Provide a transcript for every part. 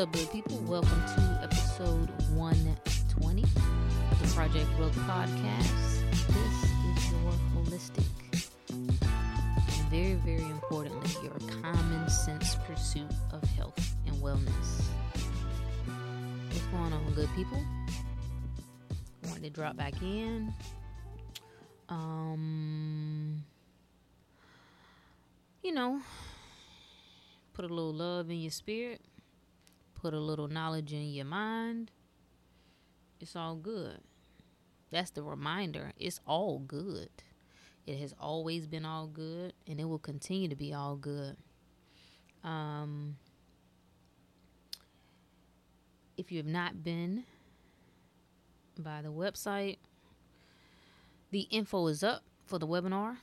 Up, good people? Welcome to episode 120 of the Project Growth Podcast. This is your holistic, and very, very importantly, your common sense pursuit of health and wellness. What's going on, good people? Wanted to drop back in. Um, you know, put a little love in your spirit, put a little knowledge in your mind. It's all good. That's the reminder. It's all good. It has always been all good, and it will continue to be all good. Um, if you have not been by the website, the info is up for the webinar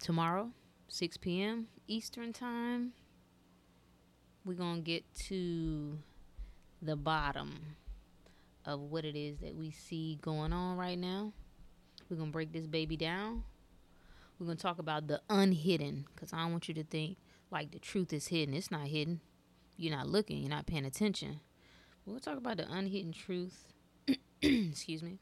tomorrow, 6 p.m. Eastern Time. We're going to get to the bottom of what it is that we see going on right now. We're going to break this baby down. We're going to talk about the unhidden because I don't want you to think like the truth is hidden. It's not hidden. You're not looking, you're not paying attention. We'll talk about the unhidden truth. Excuse me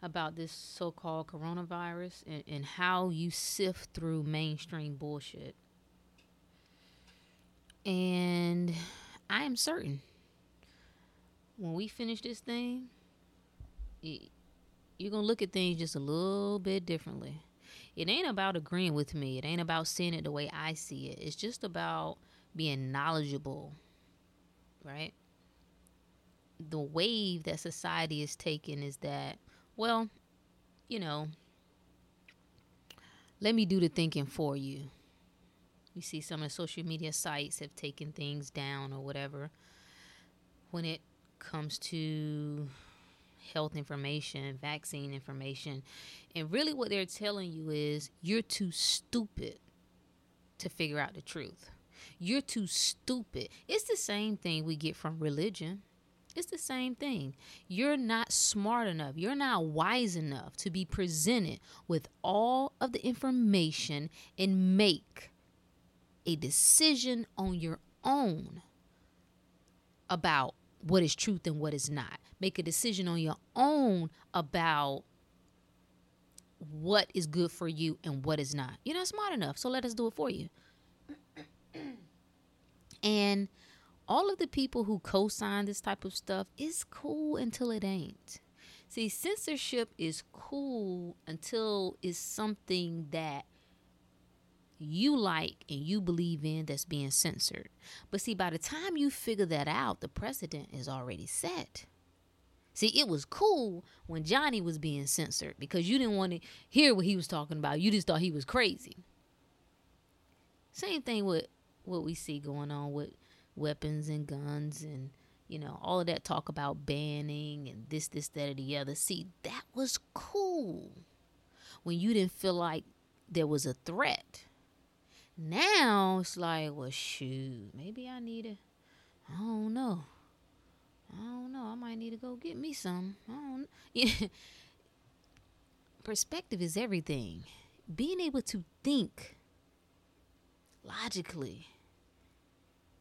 about this so called coronavirus and, and how you sift through mainstream bullshit. And I am certain when we finish this thing, you're going to look at things just a little bit differently. It ain't about agreeing with me, it ain't about seeing it the way I see it. It's just about being knowledgeable, right? The wave that society is taking is that well, you know, let me do the thinking for you. You see, some of the social media sites have taken things down or whatever. When it comes to health information, vaccine information, and really what they're telling you is you're too stupid to figure out the truth. You're too stupid. It's the same thing we get from religion. It's the same thing. You're not smart enough. You're not wise enough to be presented with all of the information and make a decision on your own about what is truth and what is not. Make a decision on your own about what is good for you and what is not. You're not smart enough, so let us do it for you. and all of the people who co-sign this type of stuff is cool until it ain't. See, censorship is cool until it's something that you like and you believe in that's being censored. But see, by the time you figure that out, the precedent is already set. See, it was cool when Johnny was being censored because you didn't want to hear what he was talking about. You just thought he was crazy. Same thing with what we see going on with weapons and guns and you know all of that talk about banning and this this that or the other see that was cool when you didn't feel like there was a threat now it's like well shoot maybe i need to i don't know i don't know i might need to go get me some i don't perspective is everything being able to think logically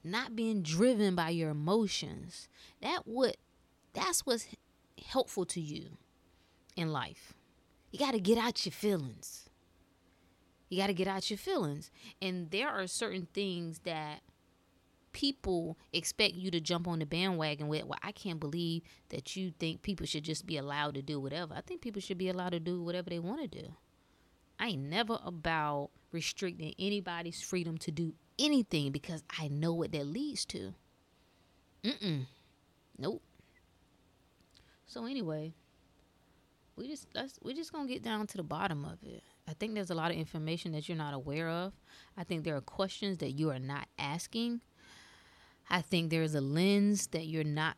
not being driven by your emotions. That what that's what's helpful to you in life. You got to get out your feelings. You got to get out your feelings. And there are certain things that people expect you to jump on the bandwagon with. Well, I can't believe that you think people should just be allowed to do whatever. I think people should be allowed to do whatever they want to do. I ain't never about restricting anybody's freedom to do anything because I know what that leads to. Mm-mm. Nope. So anyway, we just let's we're just gonna get down to the bottom of it. I think there's a lot of information that you're not aware of. I think there are questions that you are not asking. I think there's a lens that you're not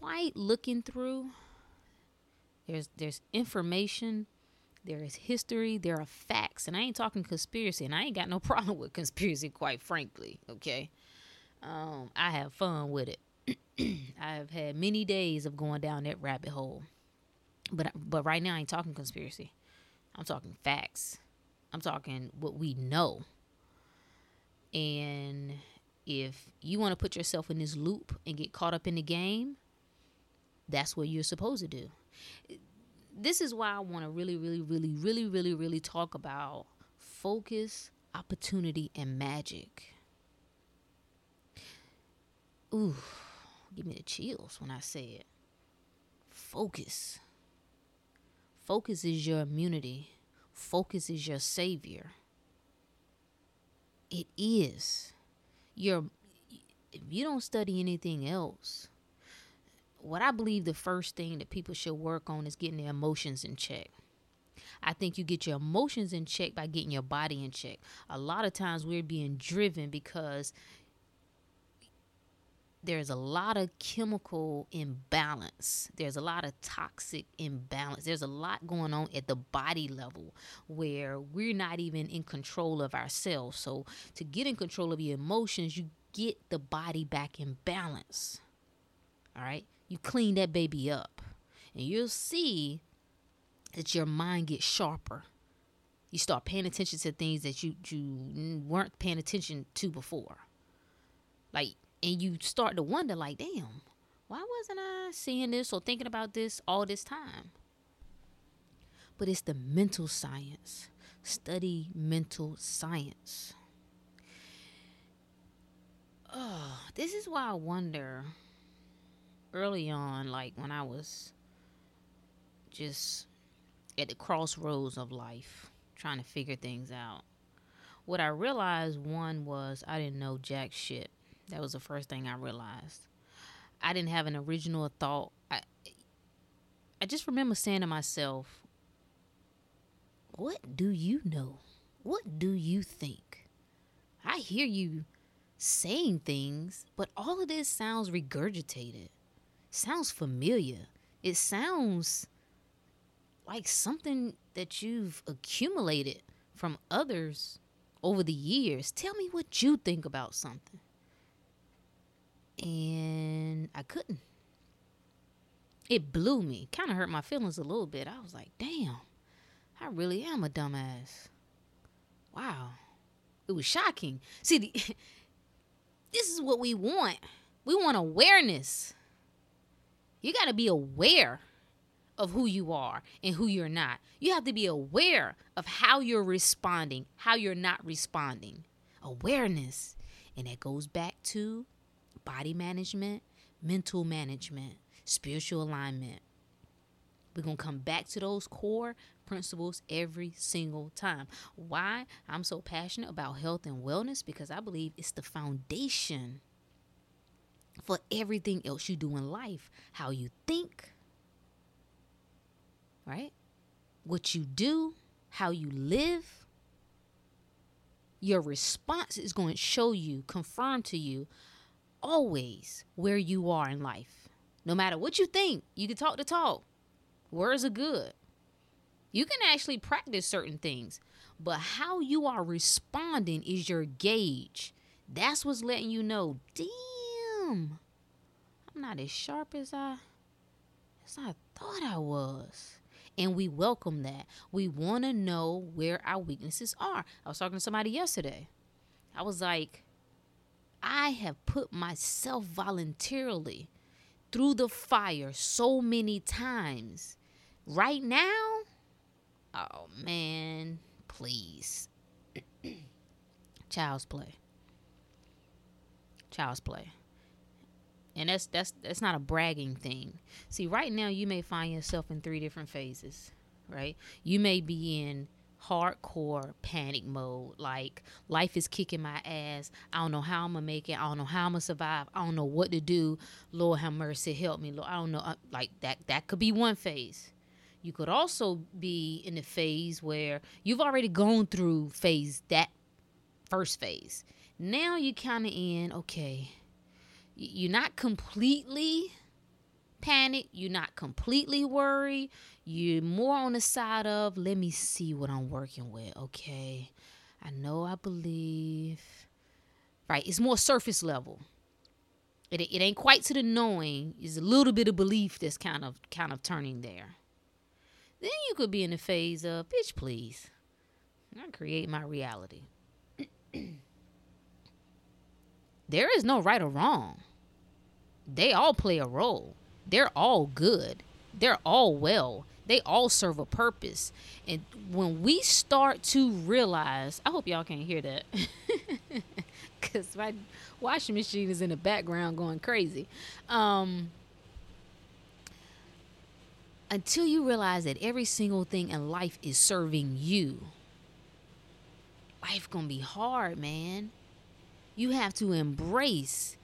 quite looking through. There's there's information there is history, there are facts, and I ain't talking conspiracy, and I ain't got no problem with conspiracy, quite frankly. Okay, um, I have fun with it. I've had many days of going down that rabbit hole, but but right now I ain't talking conspiracy. I'm talking facts. I'm talking what we know, and if you want to put yourself in this loop and get caught up in the game, that's what you're supposed to do. This is why I want to really, really, really, really, really, really talk about focus, opportunity, and magic. Ooh, give me the chills when I say it. Focus. Focus is your immunity. Focus is your savior. It is. Your if you don't study anything else, what I believe the first thing that people should work on is getting their emotions in check. I think you get your emotions in check by getting your body in check. A lot of times we're being driven because there's a lot of chemical imbalance. There's a lot of toxic imbalance. There's a lot going on at the body level where we're not even in control of ourselves. So, to get in control of your emotions, you get the body back in balance. All right? You clean that baby up, and you'll see that your mind gets sharper. You start paying attention to things that you, you weren't paying attention to before. Like, and you start to wonder like damn why wasn't i seeing this or thinking about this all this time? But it's the mental science. Study mental science. Oh this is why i wonder early on like when i was just at the crossroads of life trying to figure things out. What i realized one was i didn't know jack shit that was the first thing I realized. I didn't have an original thought. I I just remember saying to myself, "What do you know? What do you think?" I hear you saying things, but all of this sounds regurgitated. Sounds familiar. It sounds like something that you've accumulated from others over the years. Tell me what you think about something and I couldn't. It blew me. Kind of hurt my feelings a little bit. I was like, damn, I really am a dumbass. Wow. It was shocking. See, the, this is what we want. We want awareness. You got to be aware of who you are and who you're not. You have to be aware of how you're responding, how you're not responding. Awareness. And that goes back to body management, mental management, spiritual alignment. We're going to come back to those core principles every single time. Why I'm so passionate about health and wellness because I believe it's the foundation for everything else you do in life. How you think, right? What you do, how you live. Your response is going to show you, confirm to you always where you are in life. No matter what you think, you can talk the talk. Words are good. You can actually practice certain things, but how you are responding is your gauge. That's what's letting you know, damn, I'm not as sharp as I as I thought I was. And we welcome that. We want to know where our weaknesses are. I was talking to somebody yesterday. I was like, I have put myself voluntarily through the fire so many times. Right now, oh man, please. Child's play. Child's play. And that's that's that's not a bragging thing. See, right now you may find yourself in three different phases, right? You may be in hardcore panic mode. Like life is kicking my ass. I don't know how I'm gonna make it. I don't know how I'm gonna survive. I don't know what to do. Lord have mercy, help me. Lord, I don't know. Uh, like that. That could be one phase. You could also be in the phase where you've already gone through phase that first phase. Now you kind of in. Okay, you're not completely panic. You're not completely worried. You're more on the side of, let me see what I'm working with. Okay. I know I believe. Right. It's more surface level. It, it ain't quite to the knowing. It's a little bit of belief that's kind of kind of turning there. Then you could be in the phase of, bitch, please. I create my reality. there is no right or wrong. They all play a role. They're all good. They're all well. They all serve a purpose. And when we start to realize, I hope y'all can't hear that. Cuz my washing machine is in the background going crazy. Um until you realize that every single thing in life is serving you life gonna be hard man you have to embrace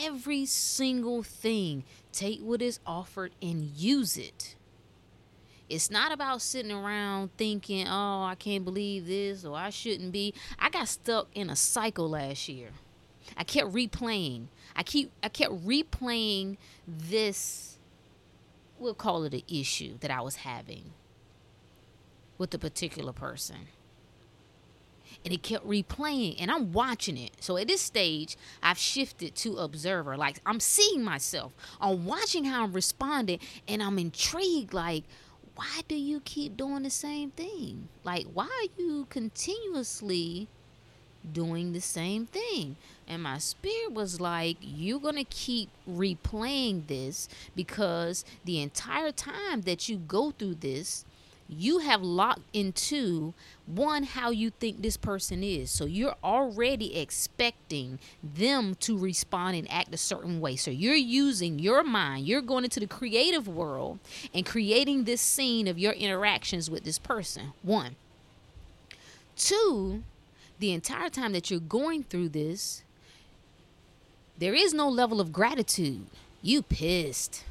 every single thing take what is offered and use it. It's not about sitting around thinking oh i can't believe this or i shouldn't be. I got stuck in a cycle last year. I kept replaying. I keep i kept replaying this we'll call it an issue that I was having with a particular person. And it kept replaying, and I'm watching it. So at this stage, I've shifted to observer. Like I'm seeing myself, I'm watching how I'm responding, and I'm intrigued. Like, why do you keep doing the same thing? Like, why are you continuously doing the same thing. And my spirit was like, You're going to keep replaying this because the entire time that you go through this, you have locked into one how you think this person is so you're already expecting them to respond and act a certain way so you're using your mind you're going into the creative world and creating this scene of your interactions with this person one two the entire time that you're going through this, there is no level of gratitude. You pissed.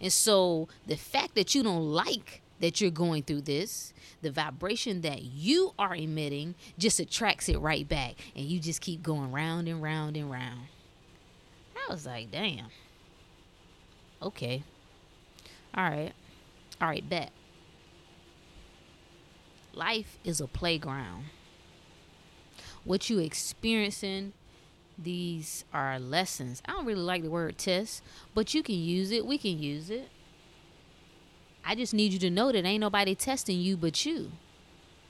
And so the fact that you don't like that you're going through this, the vibration that you are emitting just attracts it right back. And you just keep going round and round and round. I was like, damn. Okay. All right. All right, bet. Life is a playground what you experiencing these are lessons. I don't really like the word test, but you can use it. We can use it. I just need you to know that ain't nobody testing you but you.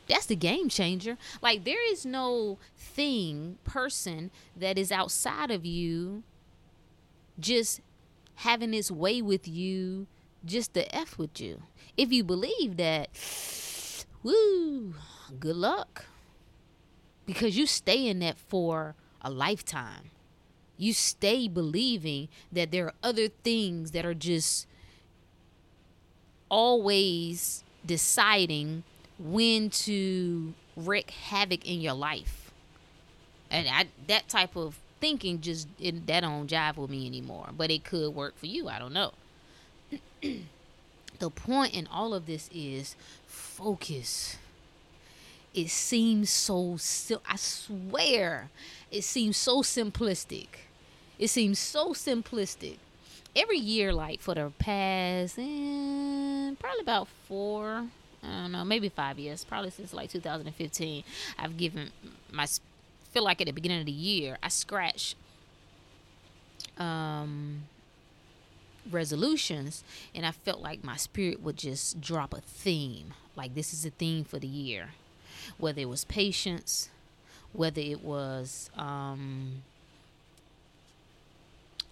That's the game changer. Like there is no thing, person that is outside of you just having its way with you, just the F with you. If you believe that, woo, good luck because you stay in that for a lifetime. You stay believing that there are other things that are just always deciding when to wreak havoc in your life. And I, that type of thinking just it, that don't jive with me anymore. But it could work for you. I don't know. the point in all of this is focus it seems so I swear it seems so simplistic. It seems so simplistic. Every year, like for the past, eh, probably about four, I don't know, maybe five years, probably since like 2015, I've given my feel like at the beginning of the year, I scratch um resolutions and I felt like my spirit would just drop a theme. Like this is a theme for the year whether it was patience, whether it was um,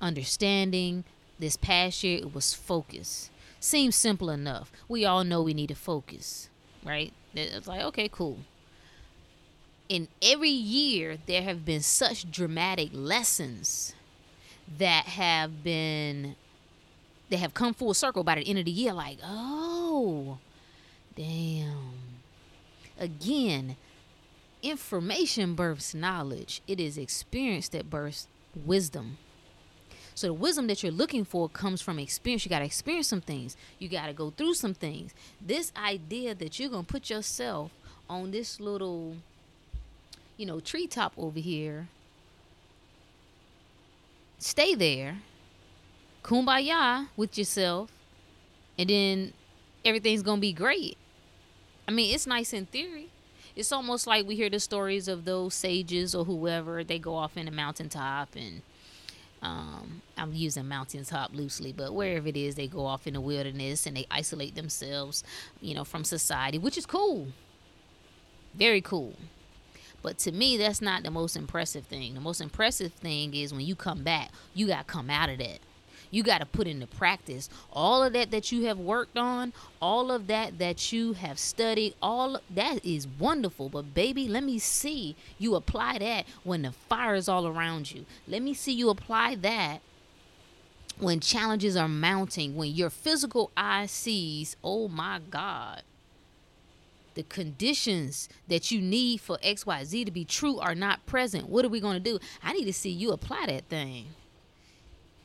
understanding. This past year, it was focus. Seems simple enough. We all know we need to focus, right? It's like, okay, cool. In every year, there have been such dramatic lessons that have been they have come full circle by the end of the year like oh damn Again, information births knowledge, it is experience that births wisdom. So the wisdom that you're looking for comes from experience. You got to experience some things. You got to go through some things. This idea that you're going to put yourself on this little you know, treetop over here. Stay there. Kumbaya with yourself. And then everything's going to be great. I mean, it's nice in theory. It's almost like we hear the stories of those sages or whoever. They go off in a mountaintop and um, I'm using mountaintop loosely, but wherever it is, they go off in the wilderness and they isolate themselves, you know, from society, which is cool. Very cool. But to me, that's not the most impressive thing. The most impressive thing is when you come back, you got to come out of that. You got to put into practice all of that that you have worked on, all of that that you have studied. All that is wonderful, but baby, let me see you apply that when the fire is all around you. Let me see you apply that when challenges are mounting, when your physical eye sees, oh my God, the conditions that you need for XYZ to be true are not present. What are we going to do? I need to see you apply that thing.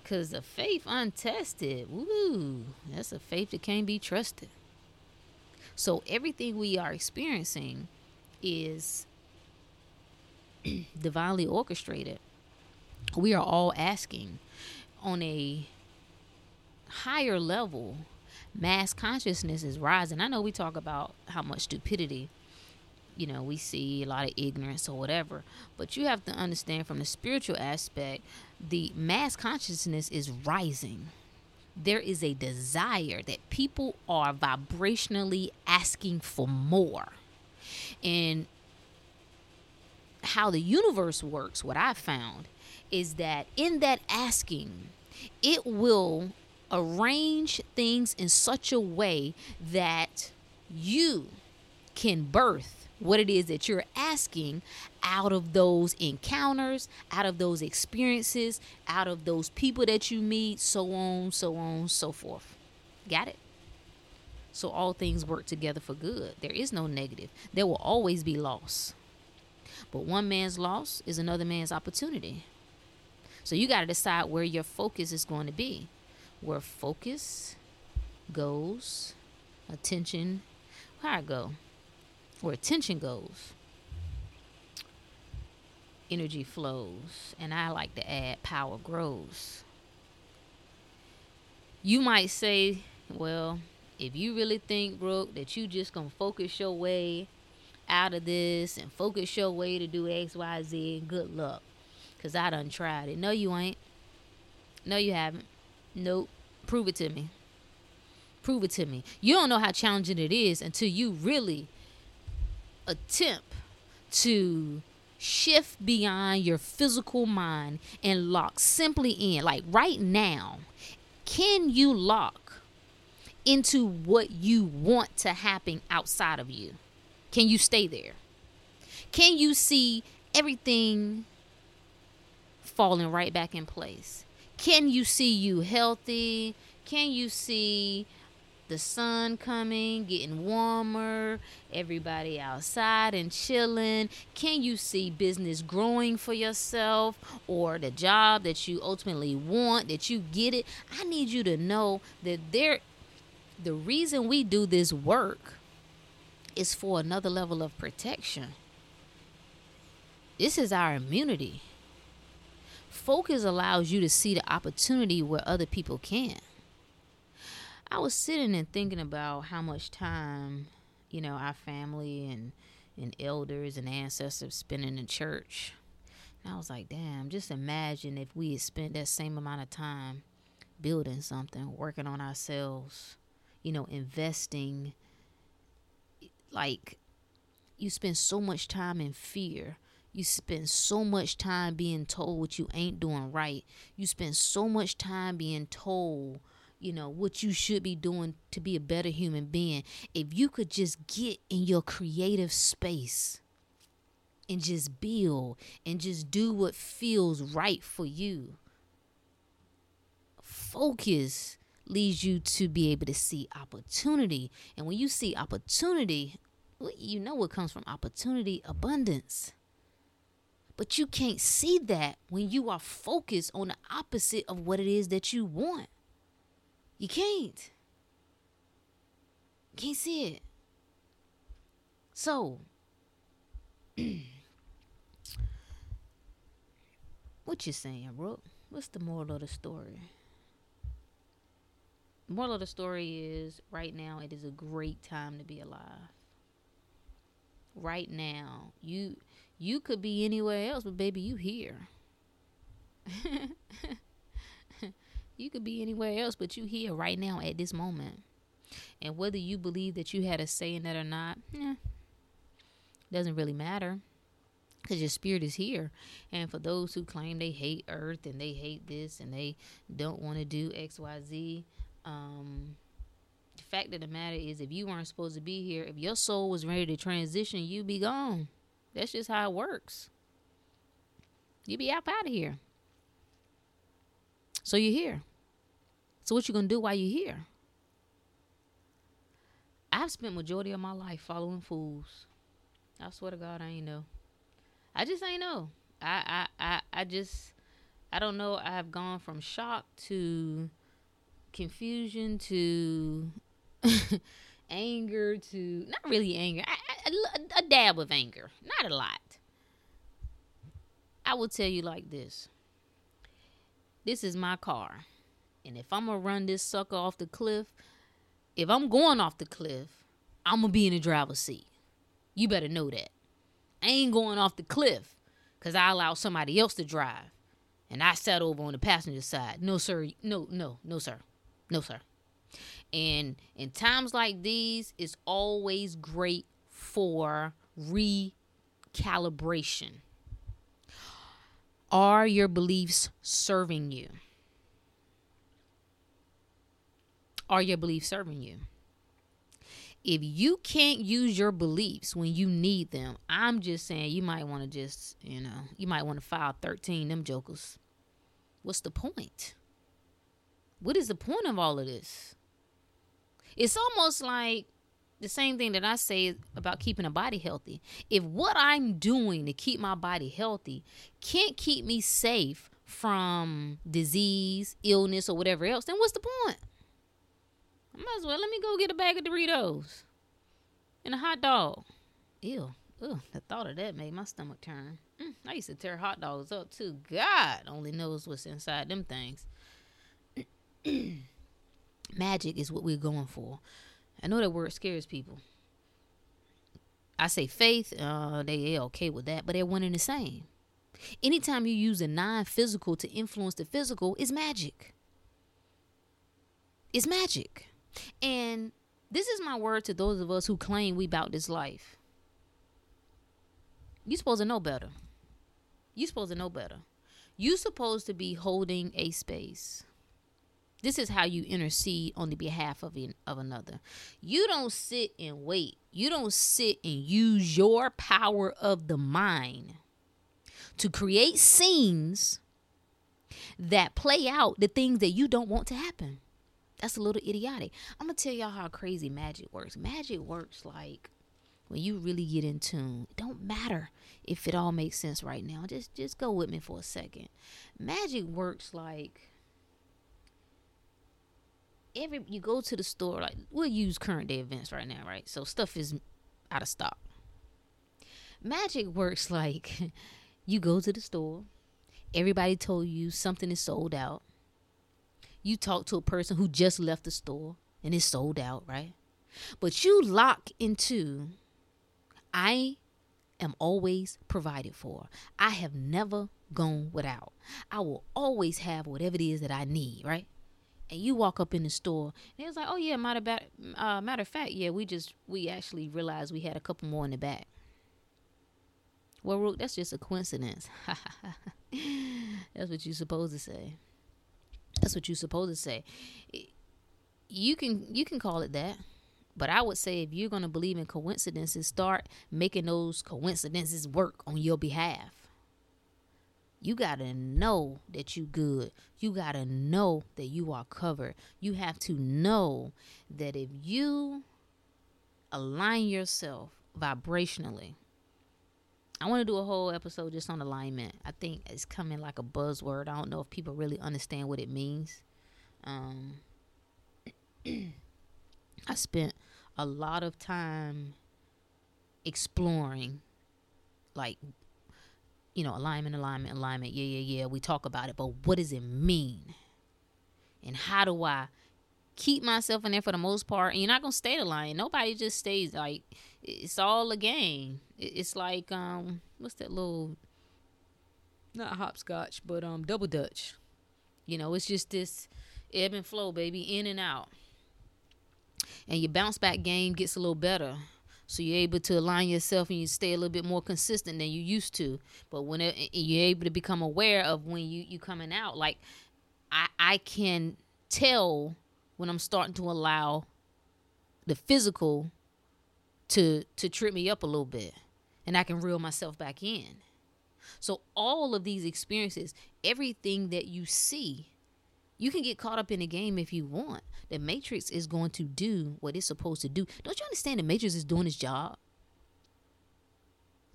Because the faith untested, woo, that's a faith that can't be trusted. So everything we are experiencing is divinely orchestrated. We are all asking on a higher level mass consciousness is rising. I know we talk about how much stupidity, you know, we see a lot of ignorance or whatever, but you have to understand from the spiritual aspect, the mass consciousness is rising. There is a desire that people are vibrationally asking for more. And how the universe works, what I found is that in that asking, it will arrange things in such a way that you can birth what it is that you're asking out of those encounters, out of those experiences, out of those people that you meet, so on, so on, so forth. Got it? So all things work together for good. There is no negative. There will always be loss. But one man's loss is another man's opportunity. So you got to decide where your focus is going to be where focus goes, attention, where I go, where attention goes, energy flows, and I like to add power grows. You might say, well, if you really think, Brooke, that you just gonna focus your way out of this and focus your way to do X, Y, Z, good luck. Cause I done tried it. No, you ain't. No, you haven't. Nope. Prove it to me. Prove it to me. You don't know how challenging it is until you really attempt to shift beyond your physical mind and lock simply in. Like right now, can you lock into what you want to happen outside of you? Can you stay there? Can you see everything falling right back in place? Can you see you healthy? Can you see the sun coming, getting warmer, everybody outside and chilling? Can you see business growing for yourself or the job that you ultimately want, that you get it? I need you to know that there the reason we do this work is for another level of protection. This is our immunity focus allows you to see the opportunity where other people can't. I was sitting and thinking about how much time, you know, our family and and elders and ancestors spend in the church. And I was like, damn, just imagine if we had spent that same amount of time building something, working on ourselves, you know, investing. Like, you spend so much time in fear you spend so much time being told what you ain't doing right. You spend so much time being told, you know, what you should be doing to be a better human being. If you could just get in your creative space and just build and just do what feels right for you. Focus leads you to be able to see opportunity. And when you see opportunity, you know what comes from opportunity? Abundance. But you can't see that when you are focused on the opposite of what it is that you want. You can't. Can't see it. So, what you saying, Brooke? What's the moral of the story? Moral of the story is right now it is a great time to be alive. Right now, you you could be anywhere else, but baby, you here. you could be anywhere else, but you here right now at this moment. And whether you believe that you had a say in that or not, doesn't really matter. because your spirit is here. And for those who claim they hate Earth and they hate this and they don't want to do X, Y, Z, um, the fact of the matter is, if you weren't supposed to be here, if your soul was ready to transition, you'd be gone. That's just how it works. You'd be out of here. So you're here. So what you gonna do while you're here? I've spent majority of my life following fools. I swear to God, I ain't know. I just ain't know. I I I, I just I don't know. I've gone from shock to confusion to anger to not really anger. A dab of anger, not a lot. I will tell you like this. This is my car. And if I'm gonna run this sucker off the cliff, if I'm going off the cliff, I'm gonna be in the driver's seat. You better know that. I ain't going off the cliff because I allow somebody else to drive and I sat over on the passenger side. No, sir. No, no, no, sir. No, sir. And in times like these, it's always great for recalibration. Are your beliefs serving you? Are your beliefs serving you? If you can't use your beliefs when you need them, I'm just saying you might want to just, you know, you might want to file 13 them jokers. What's the point? What is the point of all of this? It's almost like the same thing that I say about keeping a body healthy. If what I'm doing to keep my body healthy can't keep me safe from disease, illness, or whatever else, then what's the point? I might as well let me go get a bag of Doritos and a hot dog. Ew. The thought of that made my stomach turn. Mm, I used to tear hot dogs up too. God only knows what's inside them things. Magic is what we're going for. I know that word scares people. I say faith, uh, they okay with that, but they're one and the same. Anytime you use a non physical to influence the physical, is magic. It's magic. And this is my word to those of us who claim we about this life. You supposed to know better. You supposed to know better. You supposed to be holding a space. This is how you intercede on the behalf of in, of another. You don't sit and wait. You don't sit and use your power of the mind to create scenes that play out the things that you don't want to happen. That's a little idiotic. I'm gonna tell y'all how crazy magic works. Magic works like when you really get in tune. It don't matter if it all makes sense right now. Just just go with me for a second. Magic works like every you go to the store like we'll use current day events right now right? So stuff is out of stock. Magic works like you go to the store everybody told you something is sold out. You talk to a person who just left the store and it's sold out right? But you lock into i am always provided for. I have never gone without. I will always have whatever it is that i need right and you walk up in the store and it was like oh yeah matter of, uh, matter of fact yeah we just we actually realized we had a couple more in the back. Well Brooke, that's just a coincidence. That's what you're supposed to say. That's what you're supposed to say. You can you can call it that but I would say if you're going to believe in coincidences, start making those coincidences work on your behalf you got to know that you good. You got to know that you are covered. You have to know that if you align yourself vibrationally, I want to do a whole episode just on alignment. I think it's coming like a buzzword. I don't know if people really understand what it means. Um, I spent a lot of time exploring like you know, alignment, alignment, alignment. Yeah, yeah, yeah. We talk about it, but what does it mean? And how do I keep myself in there for the most part? And you're not gonna stay the aligned. Nobody just stays like it's all a game. It's like um, what's that little? Not hopscotch, but um, double dutch. You know, it's just this ebb and flow, baby, in and out. And your bounce back game gets a little better So you're able to align yourself and you stay a little bit more consistent than you used to. But when it, you're able to become aware of when you you coming out, like I I can tell when I'm starting to allow the physical to to trip me up a little bit and I can reel myself back in. So all of these experiences, everything that you see, you can get caught up in the game if you want. The Matrix is going to do what it's supposed to do. Don't you understand the Matrix is doing its job?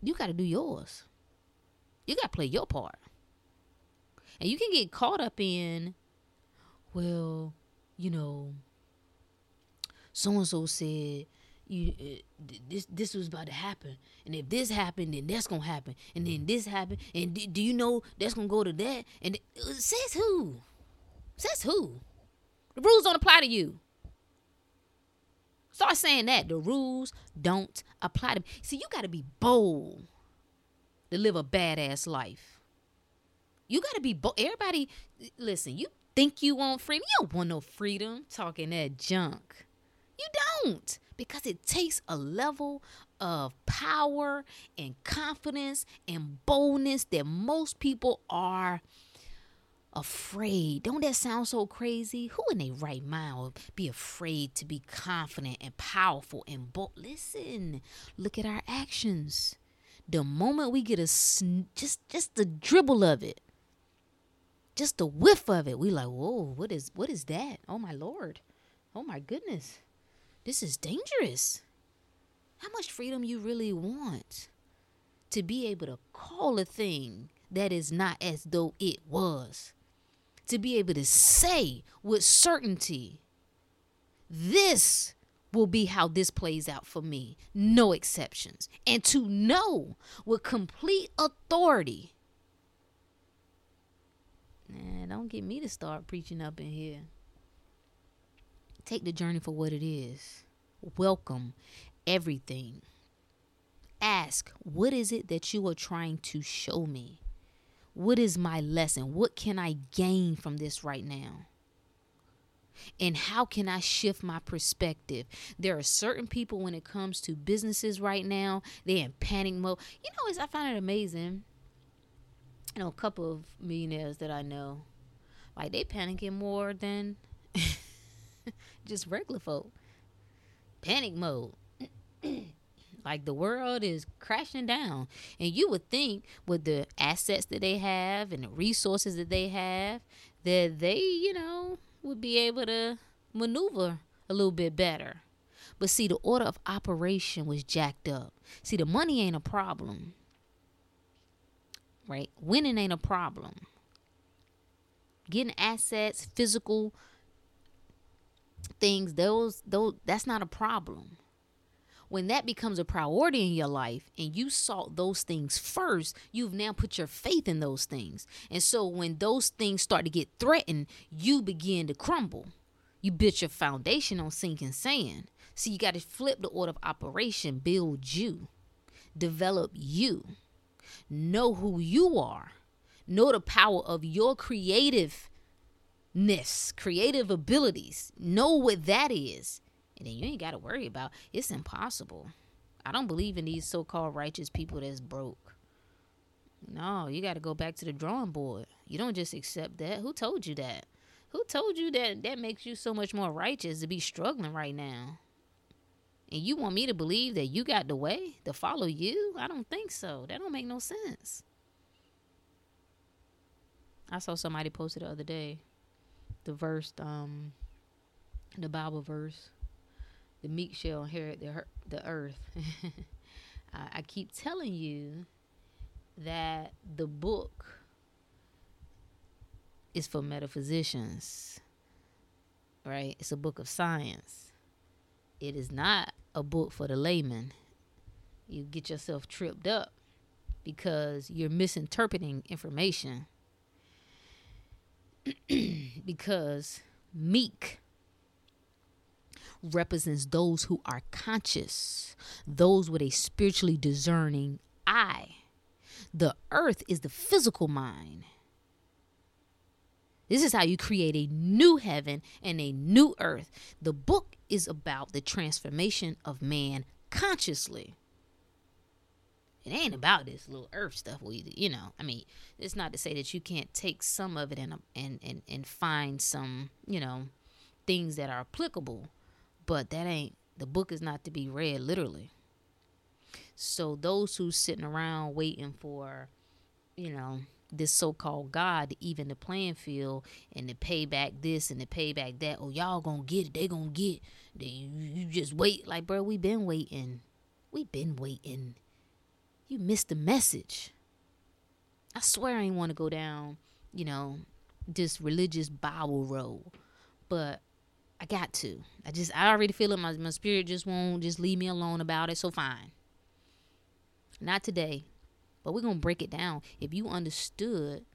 You got to do yours. You got to play your part. And you can get caught up in, well, you know, so and so said you uh, this this was about to happen and if this happened then that's gonna happen and then this happened and d- do you know that's gonna go to that and uh, says who says who? The rules don't apply to you. Start saying that. The rules don't apply to me. See you gotta be bold to live a badass life. You gotta be bold. Everybody listen you think you want freedom. You don't want no freedom. Talking that junk. You don't because it takes a level of power and confidence and boldness that most people are afraid. Don't that sound so crazy? Who in their right mind would be afraid to be confident and powerful and bold? Listen, look at our actions. The moment we get a sn- just just the dribble of it, just the whiff of it, we like, whoa, what is what is that? Oh my lord, oh my goodness. This is dangerous. How much freedom you really want to be able to call a thing that is not as though it was. To be able to say with certainty, this will be how this plays out for me, no exceptions. And to know with complete authority. Nah, don't get me to start preaching up in here. Take the journey for what it is. Welcome everything. Ask, what is it that you are trying to show me? What is my lesson? What can I gain from this right now? And how can I shift my perspective? There are certain people when it comes to businesses right now, they're in panic mode. You know, I find it amazing. You know, a couple of millionaires that I know, like they panicking more than just regular folk. Panic mode. like the world is crashing down. And you would think with the assets that they have and the resources that they have, that they, you know, would be able to maneuver a little bit better. But see, the order of operation was jacked up. See, the money ain't a problem. Right? Winning ain't a problem. Getting assets, physical things those those that's not a problem when that becomes a priority in your life and you sought those things first, you've now put your faith in those things. And so when those things start to get threatened, you begin to crumble. You built your foundation on sinking sand. So you got to flip the order of operation, build you, develop you, know who you are, know the power of your creative ness, creative abilities. Know what that is. And then you ain't got to worry about it's impossible. I don't believe in these so-called righteous people that's broke. No, you got to go back to the drawing board. You don't just accept that. Who told you that? Who told you that that makes you so much more righteous to be struggling right now? And you want me to believe that you got the way to follow you? I don't think so. That don't make no sense. I saw somebody posted the other day the verse, um, the Bible verse, the meek shall inherit the the earth. I, I keep telling you that the book is for metaphysicians, right? It's a book of science. It is not a book for the layman. You get yourself tripped up because you're misinterpreting information. because meek represents those who are conscious, those with a spiritually discerning eye. The earth is the physical mind. This is how you create a new heaven and a new earth. The book is about the transformation of man consciously. It ain't about this little earth stuff. We, you know, I mean, it's not to say that you can't take some of it and and and and find some, you know, things that are applicable, but that ain't the book is not to be read literally. So those who's sitting around waiting for, you know, this so-called God to even the playing field and to pay back this and to pay back that. Oh, y'all gonna get it. They gonna get. Then you just wait. Like, bro, we been waiting. We been waiting. You missed the message. I swear I ain't want to go down, you know, this religious Bible road, but got to. I just I already feel it. My my spirit just won't just leave me alone about it. So fine. Not today. But we're to break it down. If you understood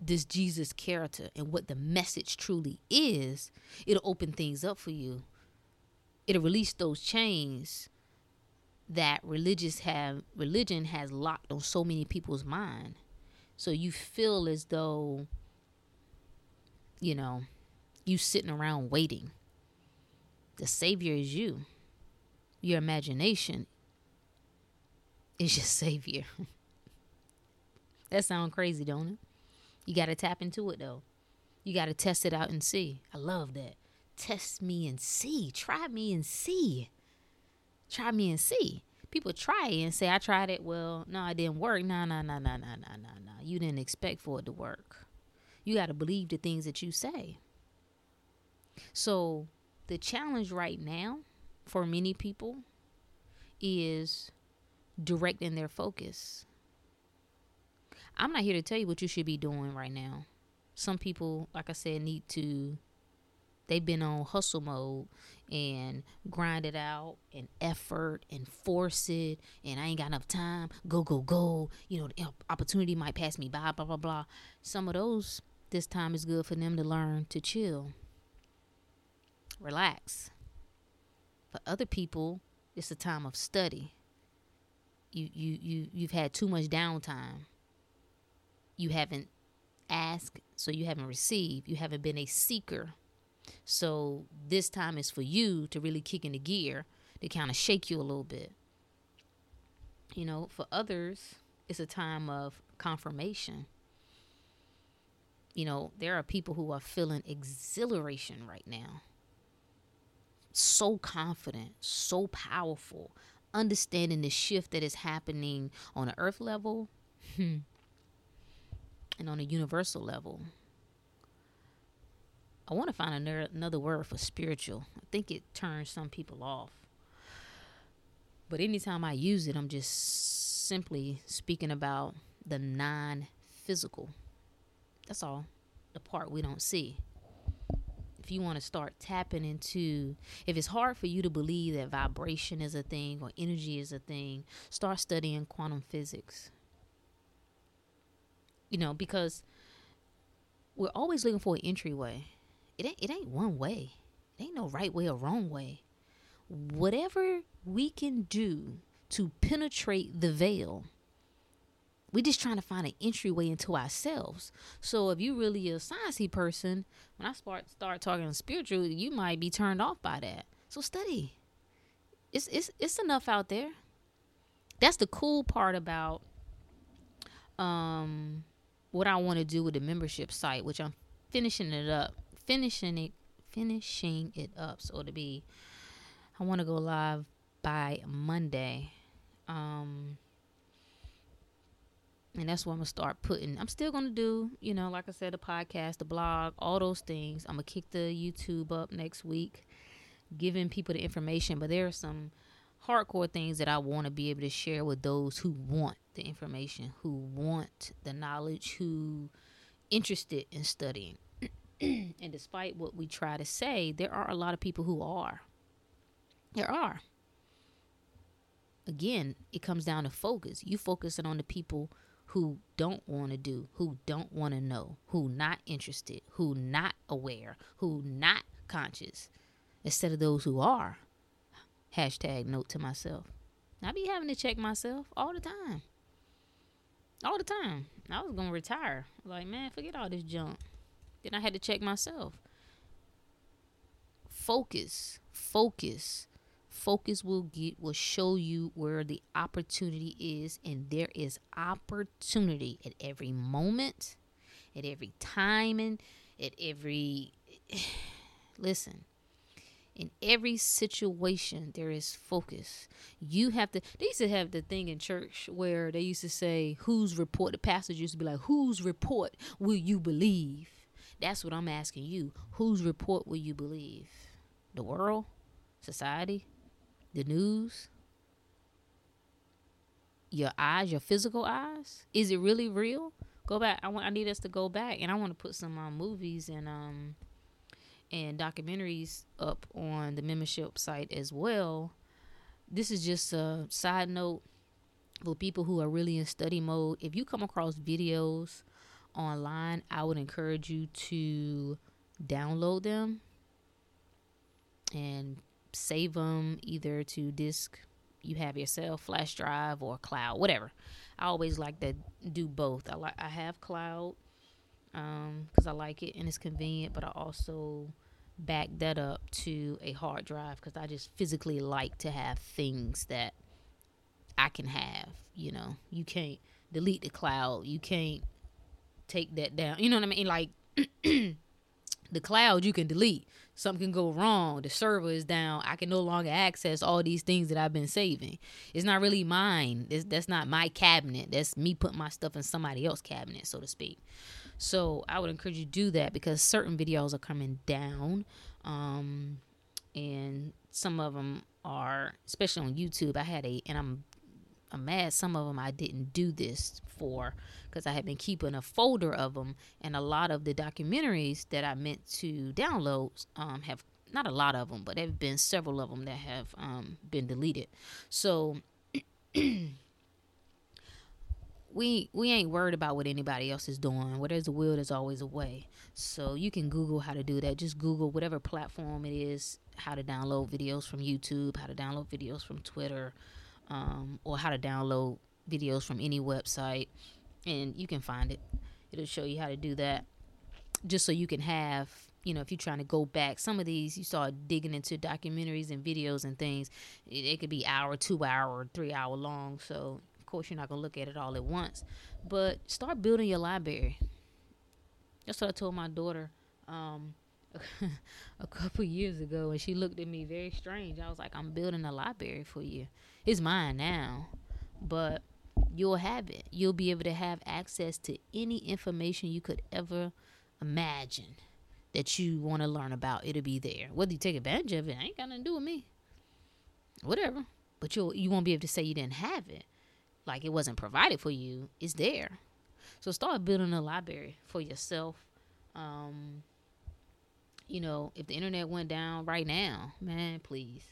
this Jesus character and what the message truly is, it'll open things up for you. It'll release those chains that religious have religion has locked on so many people's mind. So you feel as though you know, you sitting around waiting. The savior is you. Your imagination is your savior. that sounds crazy, don't it? You got to tap into it though. You got to test it out and see. I love that. Test me and see. Try me and see. Try me and see. People try and say, I tried it. Well, no, it didn't work. No, no, no, no, no, no, no, no. You didn't expect for it to work. You got to believe the things that you say. So, the challenge right now for many people is directing their focus. I'm not here to tell you what you should be doing right now. Some people, like I said, need to they've been on hustle mode and grind it out and effort and force it and I ain't got enough time. Go, go, go. You know, the opportunity might pass me by, blah, blah, blah. Some of those, this time is good for them to learn to chill, relax. For other people, it's a time of study you you you you've had too much downtime. You haven't asked, so you haven't received. You haven't been a seeker. So this time is for you to really kick into gear to kind of shake you a little bit. You know, for others, it's a time of confirmation. You know, there are people who are feeling exhilaration right now. So confident, so powerful, understanding the shift that is happening on an earth level hmm, and on a universal level. I want to find another, another word for spiritual. I think it turns some people off. But anytime I use it, I'm just simply speaking about the non physical. That's all. The part we don't see you want to start tapping into if it's hard for you to believe that vibration is a thing or energy is a thing start studying quantum physics. You know because we're always looking for an entryway. It ain't it ain't one way. It ain't no right way or wrong way. Whatever we can do to penetrate the veil we just trying to find an entryway into ourselves. So if you really a sciencey person, when I start start talking spiritual, you might be turned off by that. So study. It's it's it's enough out there. That's the cool part about um what I want to do with the membership site, which I'm finishing it up, finishing it, finishing it up. So to be, I want to go live by Monday. Um, and that's what I'm gonna start putting. I'm still gonna do, you know, like I said, the podcast, the blog, all those things. I'm gonna kick the YouTube up next week, giving people the information. But there are some hardcore things that I want to be able to share with those who want the information, who want the knowledge, who interested in studying. and despite what we try to say, there are a lot of people who are. There are. Again, it comes down to focus. You focusing on the people who don't want to do, who don't want to know, who not interested, who not aware, who not conscious, instead of those who are. Hashtag note to myself. I be having to check myself all the time. All the time. I was gonna retire. Like, man, forget all this junk. Then I had to check myself. Focus. Focus. Focus will get will show you where the opportunity is, and there is opportunity at every moment, at every time, and at every listen. In every situation, there is focus. You have to. They used to have the thing in church where they used to say, "Whose report?" The pastor used to be like, "Whose report will you believe?" That's what I'm asking you. Whose report will you believe? The world, society, the news, your eyes, your physical eyes? Is it really real? Go back. I want. I need us to go back, and I want to put some um, movies and um and documentaries up on the membership site as well. This is just a side note for people who are really in study mode. If you come across videos online, I would encourage you to download them and save them either to disk you have yourself, flash drive, or cloud, whatever. I always like to do both. I like I have cloud because um, I like it and it's convenient, but I also back that up to a hard drive because I just physically like to have things that I can have. You know, you can't delete the cloud. You can't take that down. You know what I mean? Like the cloud you can delete. Something can go wrong. The server is down. I can no longer access all these things that I've been saving. It's not really mine. It's, that's not my cabinet. That's me putting my stuff in somebody else's cabinet, so to speak. So I would encourage you to do that because certain videos are coming down. Um, and some of them are, especially on YouTube. I had a, and I'm I'm mad some of them I didn't do this for because I had been keeping a folder of them, and a lot of the documentaries that I meant to download um, have not a lot of them, but there have been several of them that have um, been deleted. So we we ain't worried about what anybody else is doing. Where there's a will, there's always a way. So you can Google how to do that. Just Google whatever platform it is, how to download videos from YouTube, how to download videos from Twitter um, or how to download videos from any website, and you can find it. It'll show you how to do that, just so you can have. You know, if you're trying to go back, some of these you start digging into documentaries and videos and things. It, it could be hour, two hour, three hour long. So of course you're not gonna look at it all at once, but start building your library. That's what I told my daughter. Um, a couple years ago and she looked at me very strange. I was like, I'm building a library for you. It's mine now, but you'll have it. You'll be able to have access to any information you could ever imagine that you want to learn about. It'll be there. Whether you take advantage of it, ain't got nothing to do with me. Whatever. But you'll you won't be able to say you didn't have it. Like it wasn't provided for you. It's there. So start building a library for yourself. Um, you know, if the internet went down right now, man, please.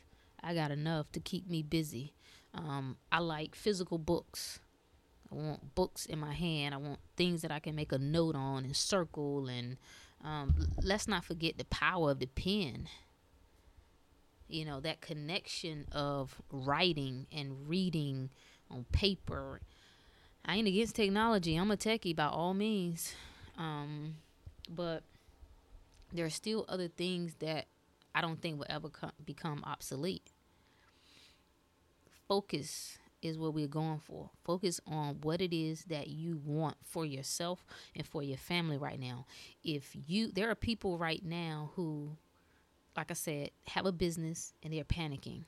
I got enough to keep me busy. Um, I like physical books. I want books in my hand. I want things that I can make a note on and circle. And um, let's not forget the power of the pen. You know, that connection of writing and reading on paper. I ain't against technology. I'm a techie by all means. Um, but there are still other things that I don't think will ever come, become obsolete focus is what we're going for. Focus on what it is that you want for yourself and for your family right now. If you there are people right now who like I said, have a business and they're panicking.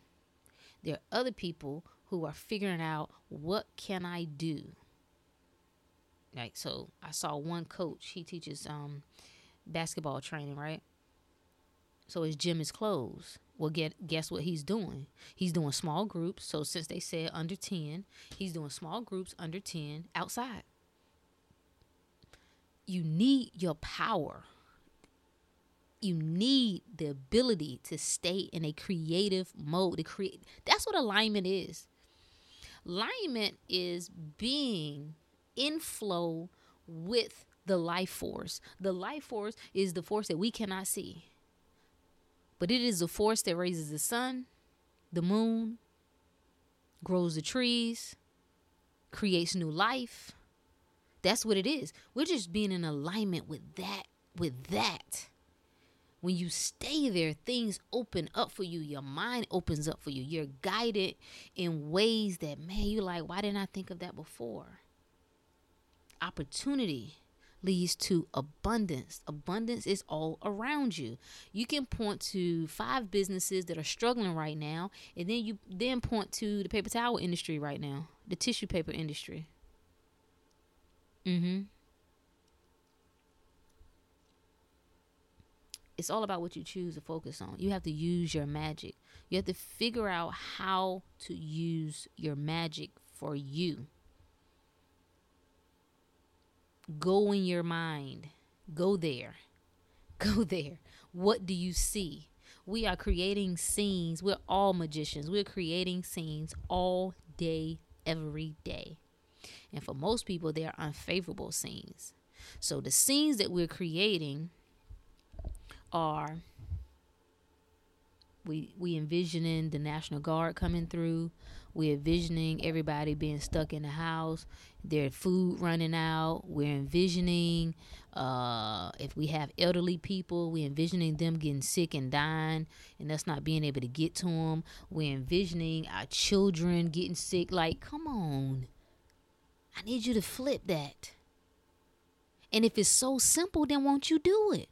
There are other people who are figuring out what can I do? Like so I saw one coach, he teaches um basketball training, right? So his gym is closed. Well, get guess what he's doing? He's doing small groups. So since they said under ten, he's doing small groups under ten outside. You need your power. You need the ability to stay in a creative mode. To create that's what alignment is. Alignment is being in flow with the life force. The life force is the force that we cannot see but it is a force that raises the sun, the moon, grows the trees, creates new life. That's what it is. We're just being in alignment with that, with that. when you stay there, things open up for you. Your mind opens up for you. You're guided in ways that, man, you're like, why didn't I think of that before? Opportunity leads to abundance. Abundance is all around you. You can point to five businesses that are struggling right now, and then you then point to the paper towel industry right now, the tissue paper industry. Mm-hmm. it's all about what you choose to focus on. You have to use your magic. You have to figure out how to use your magic for you. Go in your mind. Go there. Go there. What do you see? We are creating scenes. We're all magicians. We're creating scenes all day, every day. And for most people, they are unfavorable scenes. So the scenes that we're creating are we we envisioning the National Guard coming through. We're envisioning everybody being stuck in the house, their food running out. We're envisioning uh, if we have elderly people, we're envisioning them getting sick and dying, and us not being able to get to them. We're envisioning our children getting sick. Like, come on, I need you to flip that. And if it's so simple, then won't you do it?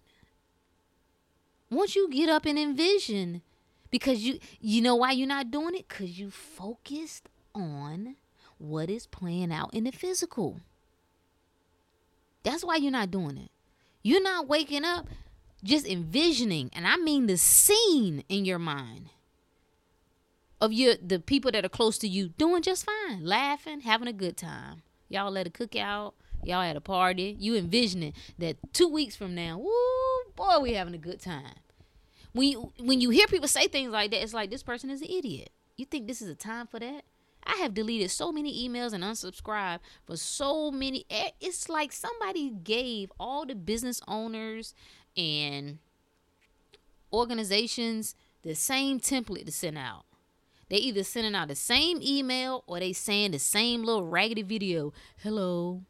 Once you get up and envision, because you you know why you're not doing it? Because you focused on what is playing out in the physical. That's why you're not doing it. You're not waking up just envisioning, and I mean the scene in your mind of your the people that are close to you doing just fine, laughing, having a good time. Y'all let a cookout, y'all at a party. You envisioning that two weeks from now, woo, boy, we having a good time. When you when you hear people say things like that, it's like this person is an idiot. You think this is a time for that? I have deleted so many emails and unsubscribed for so many. Eh, it's like somebody gave all the business owners and organizations the same template to send out. They either sending out the same email or they saying the same little raggedy video. Hello,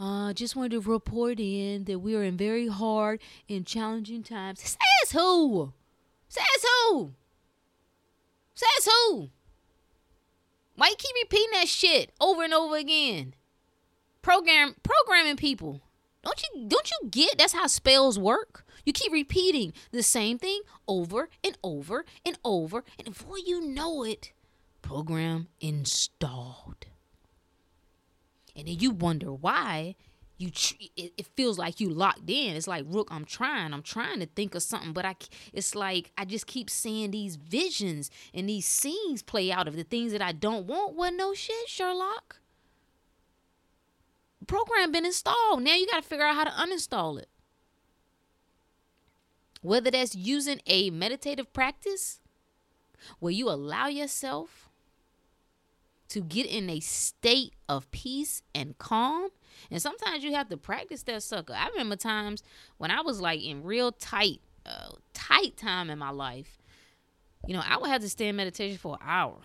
uh, just wanted to report in that we are in very hard and challenging times. Says who? Says who? Says who? Why you keep repeating that shit over and over again? Program programming people. Don't you don't you get that's how spells work? You keep repeating the same thing over and over and over, and before you know it, program installed and then you wonder why you it, it, feels like you locked in. It's like rook i'm trying. I'm trying to think of something but i it's like i just keep seeing these visions and these scenes play out of the things that i don't want. Well no shit sherlock. Program been installed. Now you got to figure out how to uninstall it. Whether that's using a meditative practice where you allow yourself to get in a state of peace and calm. And sometimes you have to practice that sucker. I remember times when I was like in real tight, uh, tight time in my life. You know, I would have to stay in meditation for an hour.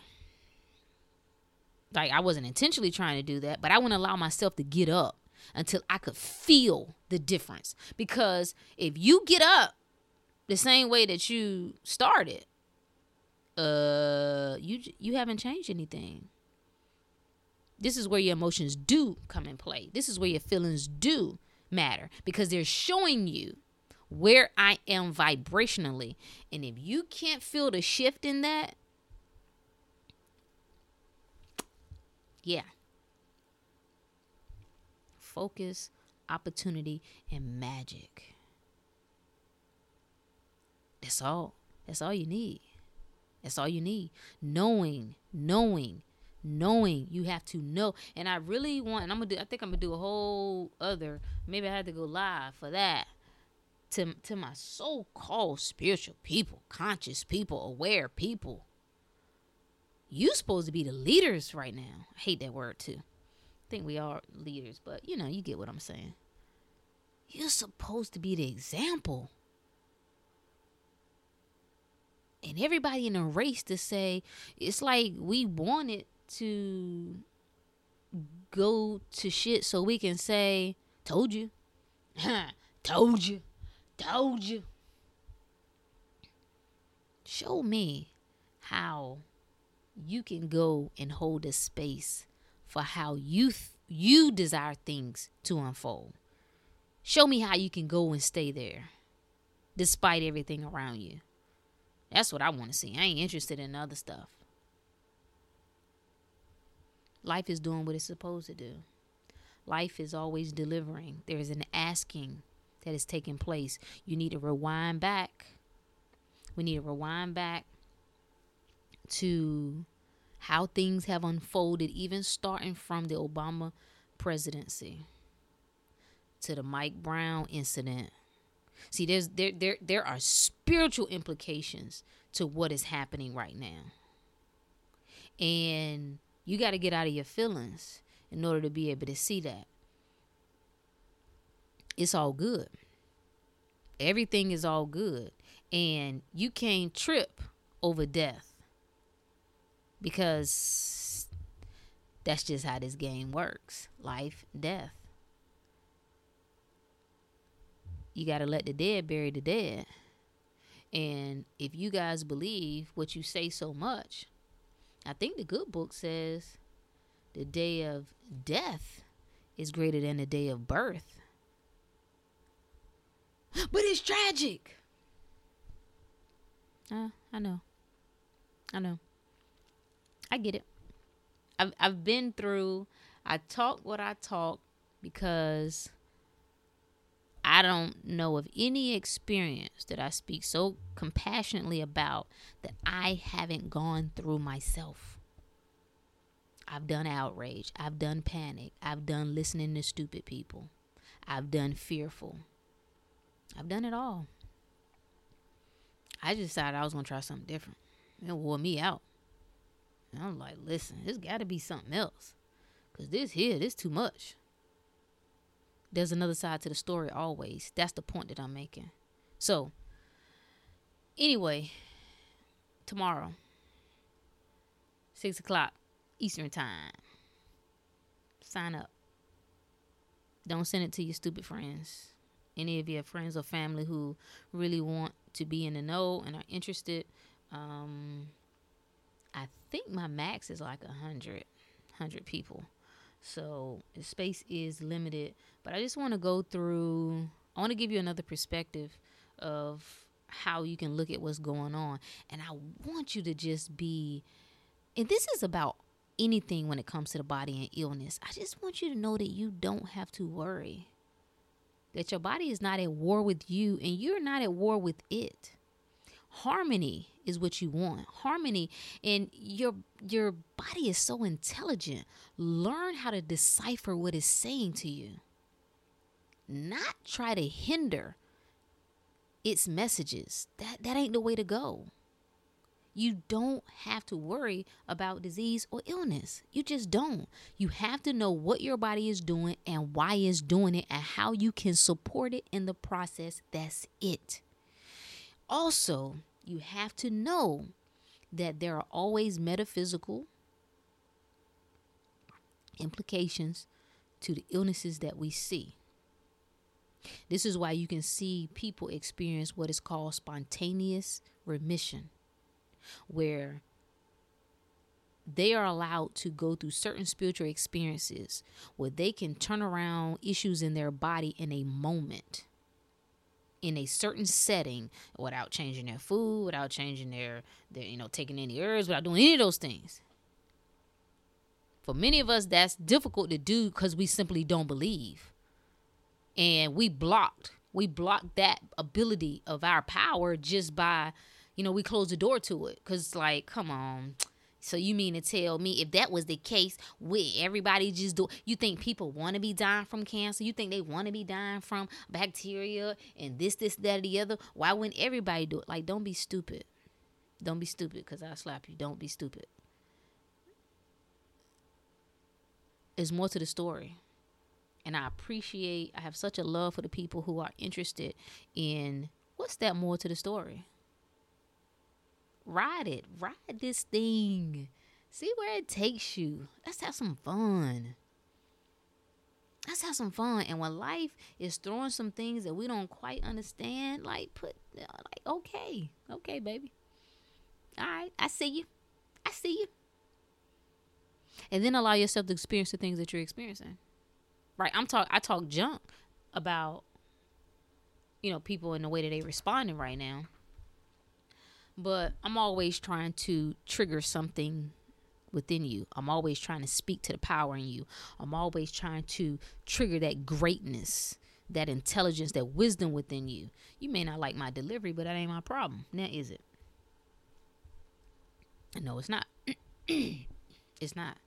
Like I wasn't intentionally trying to do that, but I wouldn't allow myself to get up until I could feel the difference. Because if you get up the same way that you started, uh, you you haven't changed anything. This is where your emotions do come in play. This is where your feelings do matter because they're showing you where I am vibrationally. And if you can't feel the shift in that, yeah. Focus, opportunity, and magic. That's all. That's all you need. That's all you need. Knowing, knowing knowing. You have to know. And i really want and i'm gonna do i think i'm gonna do a whole other maybe i had to go live for that. To to my so-called spiritual people conscious people aware people. You supposed to be the leaders right now. I hate that word too. I think we are leaders but you know you get what i'm saying. You're supposed to be the example. And everybody in a race to say it's like we want it to go to shit so we can say, told you, told you, told you. Show me how you can go and hold a space for how you th- you desire things to unfold. Show me how you can go and stay there despite everything around you. That's what I want to see. I ain't interested in other stuff. Life is doing what it's supposed to do. Life is always delivering. There is an asking that is taking place. You need to rewind back. We need to rewind back to how things have unfolded, even starting from the Obama presidency to the Mike Brown incident. See, there's there there there are spiritual implications to what is happening right now. And you got to get out of your feelings in order to be able to see that. It's all good. Everything is all good. And you can't trip over death because that's just how this game works life, death. You got to let the dead bury the dead. And if you guys believe what you say so much, I think the good book says the day of death is greater than the day of birth. But it's tragic. Uh, I know. I know. I get it. I've I've been through I talk what I talk because I don't know of any experience that I speak so compassionately about that I haven't gone through myself. I've done outrage. I've done panic. I've done listening to stupid people. I've done fearful. I've done it all. I just decided I was going to try something different. It wore me out. And I'm like, listen, there's got to be something else. Because this here, this too much there's another side to the story always. That's the point that I'm making. So, anyway, tomorrow, six o'clock Eastern time. Sign up. Don't send it to your stupid friends. Any of your friends or family who really want to be in the know and are interested. Um, I think my max is like a hundred, hundred people. So the space is limited. But I just want to go through, I want to give you another perspective of how you can look at what's going on. And I want you to just be, and this is about anything when it comes to the body and illness. I just want you to know that you don't have to worry. That your body is not at war with you and you're not at war with it. Harmony is what you want. Harmony and your your body is so intelligent. Learn how to decipher what it's saying to you. Not try to hinder its messages. That that ain't the way to go. You don't have to worry about disease or illness. You just don't. You have to know what your body is doing and why it's doing it and how you can support it in the process. That's it. Also, you have to know that there are always metaphysical implications to the illnesses that we see. This is why you can see people experience what is called spontaneous remission, where they are allowed to go through certain spiritual experiences where they can turn around issues in their body in a moment in a certain setting without changing their food, without changing their, their you know, taking any herbs, without doing any of those things. For many of us, that's difficult to do because we simply don't believe. And we blocked. We blocked that ability of our power just by, you know, we closed the door to it. Because, like, come on so you mean to tell me if that was the case, with everybody just do? You think people want to be dying from cancer? You think they want to be dying from bacteria and this, this, that, or the other? Why wouldn't everybody do it? Like, don't be stupid. Don't be stupid, cause I'll slap you. Don't be stupid. There's more to the story. And I appreciate, I have such a love for the people who are interested in what's that more to the story? Ride it. Ride this thing. See where it takes you. Let's have some fun. Let's have some fun. And when life is throwing some things that we don't quite understand, like put uh, like okay. Okay, baby. All right, I see you. I see you. And then allow yourself to experience the things that you're experiencing. Right? I'm talk I talk junk about you know, people in the way that they responding right now. But I'm always trying to trigger something within you. I'm always trying to speak to the power in you. I'm always trying to trigger that greatness, that intelligence, that wisdom within you. You may not like my delivery, but that ain't my problem. Now is it? No, it's not. it's not.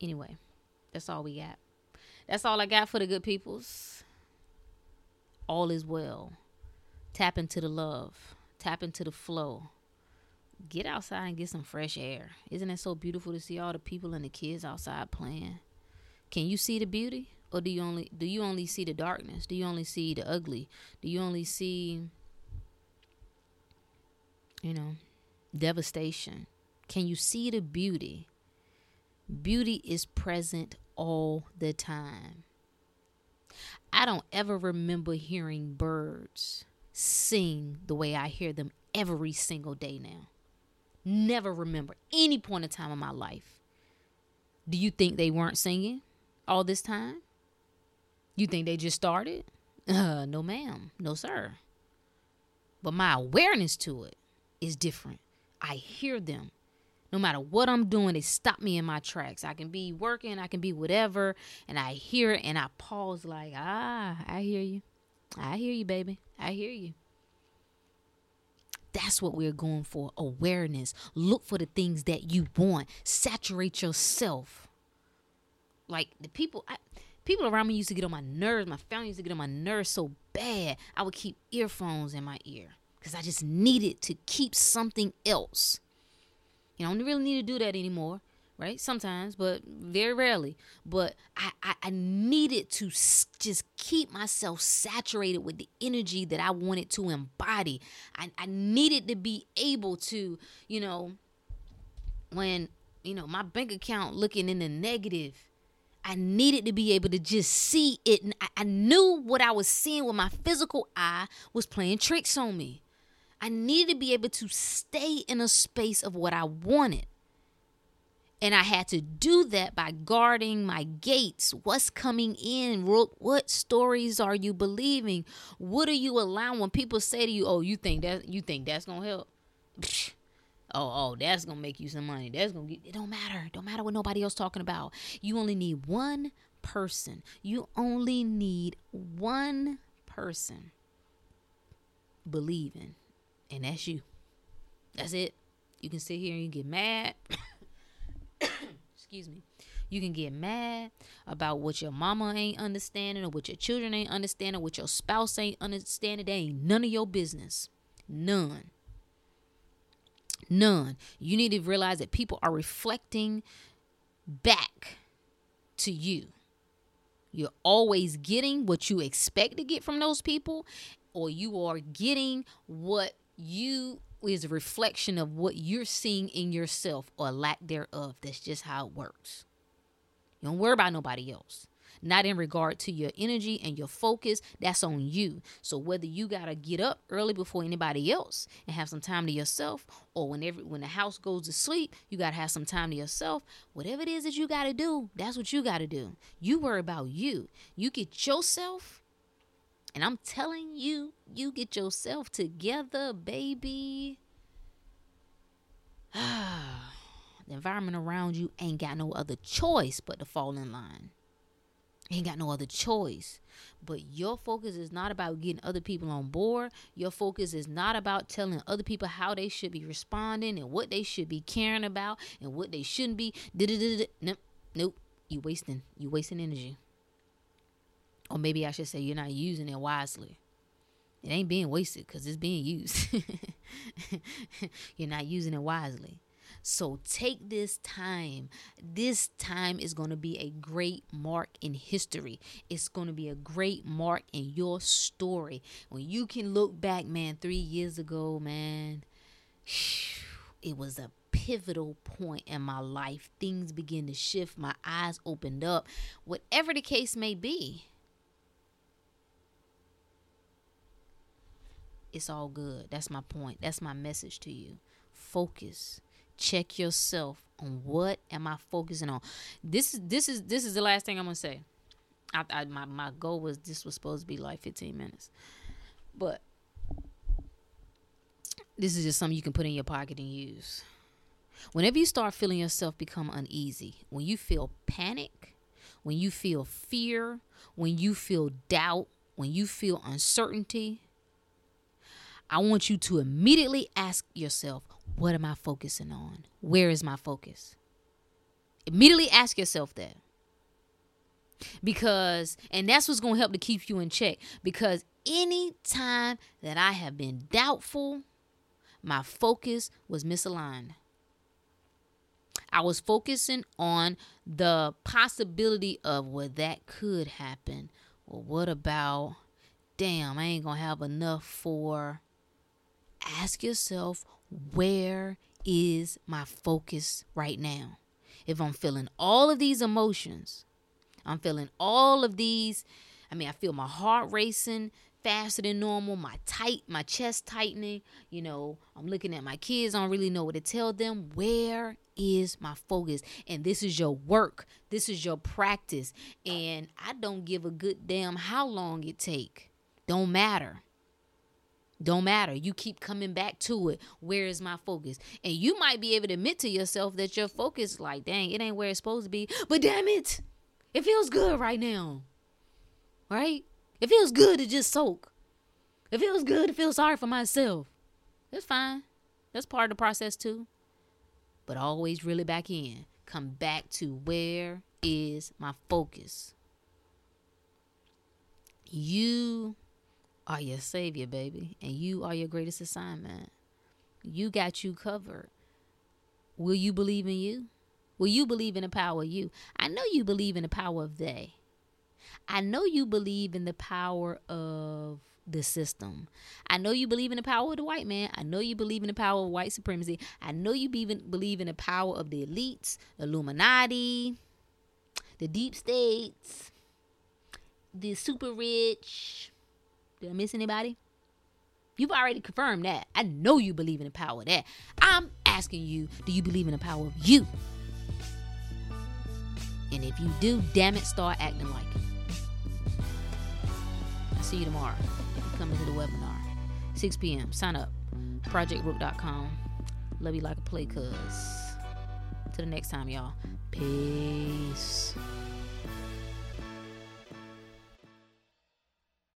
Anyway, that's all we got. That's all I got for the good peoples. All is well. Tap into the love. Tap into the flow. Get outside and get some fresh air. Isn't it so beautiful to see all the people and the kids outside playing? Can you see the beauty? Or do you only do you only see the darkness? Do you only see the ugly? Do you only see you know, devastation? Can you see the beauty? Beauty is present all the time. I don't ever remember hearing birds sing the way I hear them every single day now. Never remember any point of time in my life. Do you think they weren't singing all this time? You think they just started? Uh, no, ma'am. No, sir. But my awareness to it is different. I hear them no matter what I'm doing, they stop me in my tracks. I can be working, I can be whatever, and I hear it and I pause like, ah, I hear you. I hear you, baby. I hear you. That's what we're going for awareness. Look for the things that you want, saturate yourself. Like the people, I, people around me used to get on my nerves. My family used to get on my nerves so bad. I would keep earphones in my ear because I just needed to keep something else you don't really need to do that anymore, right? Sometimes, but very rarely. But I, I, I needed to just keep myself saturated with the energy that I wanted to embody. I, I needed to be able to, you know, when, you know, my bank account looking in the negative. I needed to be able to just see it. I, I knew what I was seeing with my physical eye was playing tricks on me. I needed to be able to stay in a space of what I wanted. And I had to do that by guarding my gates. What's coming in? What stories are you believing? What are you allowing when people say to you, "Oh, you think that you think that's to help?" oh, oh, that's to make you some money. That's to get it don't matter. Don't matter what nobody else talking about. You only need one person. You only need one person believing and that's you. That's it. You can sit here and you get mad. Excuse me. You can get mad about what your mama ain't understanding or what your children ain't understanding, or what your spouse ain't understanding. They ain't none of your business. None. None. You need to realize that people are reflecting back to you. You're always getting what you expect to get from those people, or you are getting what you is a reflection of what you're seeing in yourself or lack thereof. That's just how it works. You don't worry about nobody else. Not in regard to your energy and your focus, that's on you. So whether you gotta get up early before anybody else and have some time to yourself, or whenever when the house goes to sleep, you gotta have some time to yourself. Whatever it is that you gotta do, that's what you gotta do. You worry about you. You get yourself and I'm telling you, you get yourself together, baby. the environment around you ain't got no other choice but to fall in line. Ain't got no other choice. But your focus is not about getting other people on board. Your focus is not about telling other people how they should be responding and what they should be caring about and what they shouldn't be. Nope. Nope. You wasting. You wasting energy. Or maybe I should say you're not using it wisely. It ain't being wasted because it's being used. you're not using it wisely. So take this time. This time is going to be a great mark in history. It's going to be a great mark in your story. When you can look back, man, three years ago, man, it was a pivotal point in my life. Things begin to shift. My eyes opened up. Whatever the case may be it's all good. That's my point. That's my message to you. Focus. Check yourself on what am I focusing on. This is this is this is the last thing I'm gonna say. I, I my my goal was this was supposed to be like 15 minutes, but this is just something you can put in your pocket and use. Whenever you start feeling yourself become uneasy, when you feel panic, when you feel fear, when you feel doubt, when you feel uncertainty, I want you to immediately ask yourself, what am I focusing on? Where is my focus? Immediately ask yourself that. Because, and that's what's going to help to keep you in check. Because any time that I have been doubtful, my focus was misaligned. I was focusing on the possibility of well, that could happen. Well, what about, damn, I ain't going to have enough for. Ask yourself, where is my focus right now? If I'm feeling all of these emotions, I'm feeling all of these. I mean, I feel my heart racing faster than normal, my tight, my chest tightening. You know, I'm looking at my kids. I don't really know what to tell them. Where is my focus? And this is your work. This is your practice. And I don't give a good damn how long it take. Don't matter. Don't matter. You keep coming back to it. Where is my focus? And you might be able to admit to yourself that your focus, like, dang, it ain't where it's supposed to be. But damn it, it feels good right now. Right? It feels good to just soak. It feels good to feel sorry for myself. That's fine. That's part of the process too. But always really back in. Come back to where is my focus? You are your savior, baby, and you are your greatest assignment. You got you covered. Will you believe in you? Will you believe in the power of you? I know you believe in the power of they. I know you believe in the power of the system. I know you believe in the power of the white man. I know you believe in the power of white supremacy. I know you even believe in the power of the elites, the Illuminati, the deep states, the super rich. Did I miss anybody? You've already confirmed that. I know you believe in the power of that. I'm asking you, do you believe in the power of you? And if you do, damn it, start acting like it I'll see you tomorrow. Coming to the webinar. 6 p.m. Sign up. ProjectBrooke.com. Love you like a play, cuz. Till the next time, y'all. Peace.